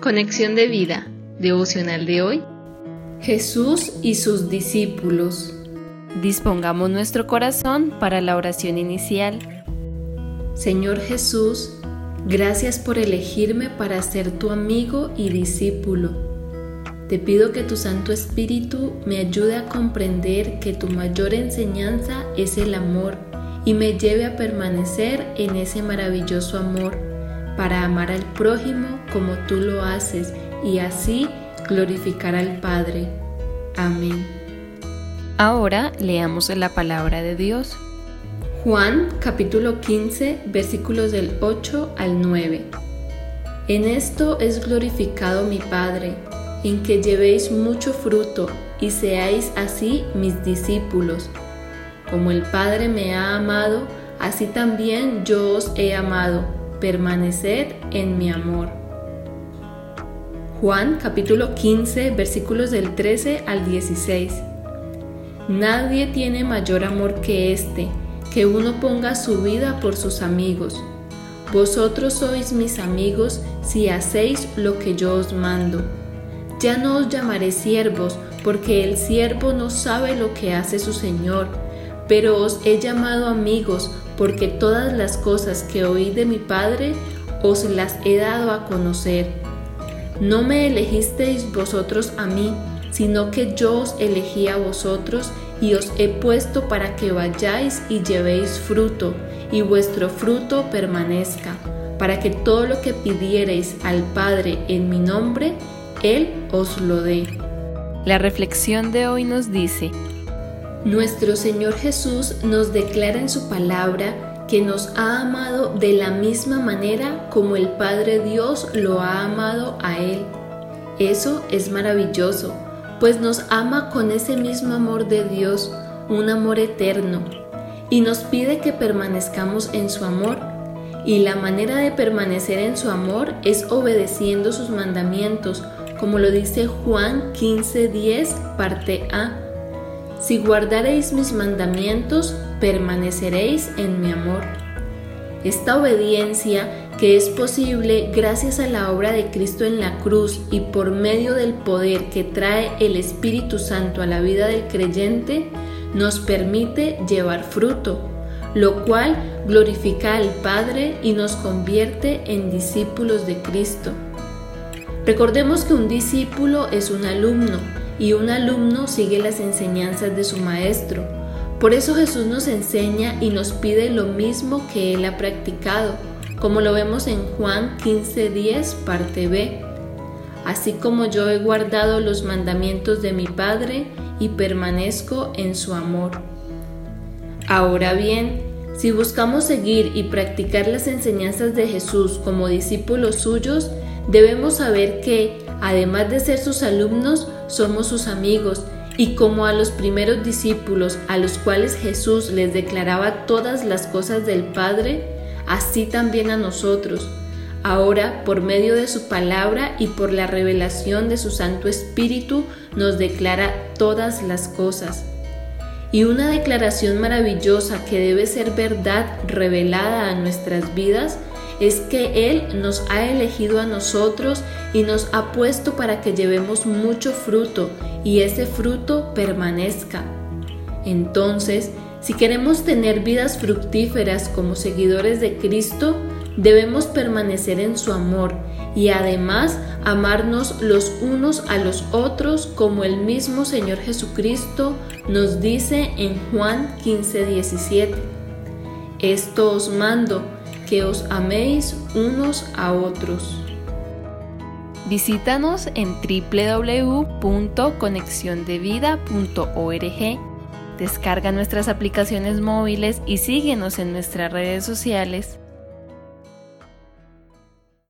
Conexión de vida, devocional de hoy. Jesús y sus discípulos. Dispongamos nuestro corazón para la oración inicial. Señor Jesús, gracias por elegirme para ser tu amigo y discípulo. Te pido que tu Santo Espíritu me ayude a comprender que tu mayor enseñanza es el amor y me lleve a permanecer en ese maravilloso amor para amar al prójimo como tú lo haces y así glorificar al Padre. Amén. Ahora leamos la palabra de Dios. Juan capítulo 15 versículos del 8 al 9. En esto es glorificado mi Padre, en que llevéis mucho fruto y seáis así mis discípulos. Como el Padre me ha amado, así también yo os he amado permaneced en mi amor. Juan capítulo 15 versículos del 13 al 16. Nadie tiene mayor amor que este, que uno ponga su vida por sus amigos. Vosotros sois mis amigos si hacéis lo que yo os mando. Ya no os llamaré siervos, porque el siervo no sabe lo que hace su Señor, pero os he llamado amigos, porque todas las cosas que oí de mi Padre os las he dado a conocer. No me elegisteis vosotros a mí, sino que yo os elegí a vosotros y os he puesto para que vayáis y llevéis fruto, y vuestro fruto permanezca, para que todo lo que pidiereis al Padre en mi nombre, Él os lo dé. La reflexión de hoy nos dice, nuestro Señor Jesús nos declara en su palabra que nos ha amado de la misma manera como el Padre Dios lo ha amado a Él. Eso es maravilloso, pues nos ama con ese mismo amor de Dios, un amor eterno, y nos pide que permanezcamos en su amor. Y la manera de permanecer en su amor es obedeciendo sus mandamientos, como lo dice Juan 15:10, parte A si guardaréis mis mandamientos, permaneceréis en mi amor. Esta obediencia, que es posible gracias a la obra de Cristo en la cruz y por medio del poder que trae el Espíritu Santo a la vida del creyente, nos permite llevar fruto, lo cual glorifica al Padre y nos convierte en discípulos de Cristo. Recordemos que un discípulo es un alumno, y un alumno sigue las enseñanzas de su maestro. Por eso Jesús nos enseña y nos pide lo mismo que Él ha practicado, como lo vemos en Juan 15:10, parte B. Así como yo he guardado los mandamientos de mi Padre y permanezco en su amor. Ahora bien, si buscamos seguir y practicar las enseñanzas de Jesús como discípulos suyos, debemos saber que, además de ser sus alumnos, somos sus amigos y como a los primeros discípulos a los cuales Jesús les declaraba todas las cosas del Padre, así también a nosotros. Ahora, por medio de su palabra y por la revelación de su Santo Espíritu, nos declara todas las cosas. Y una declaración maravillosa que debe ser verdad revelada a nuestras vidas es que Él nos ha elegido a nosotros y nos ha puesto para que llevemos mucho fruto y ese fruto permanezca. Entonces, si queremos tener vidas fructíferas como seguidores de Cristo, debemos permanecer en su amor y además amarnos los unos a los otros como el mismo Señor Jesucristo nos dice en Juan 15:17. Esto os mando que os améis unos a otros. Visítanos en www.conexiondevida.org. Descarga nuestras aplicaciones móviles y síguenos en nuestras redes sociales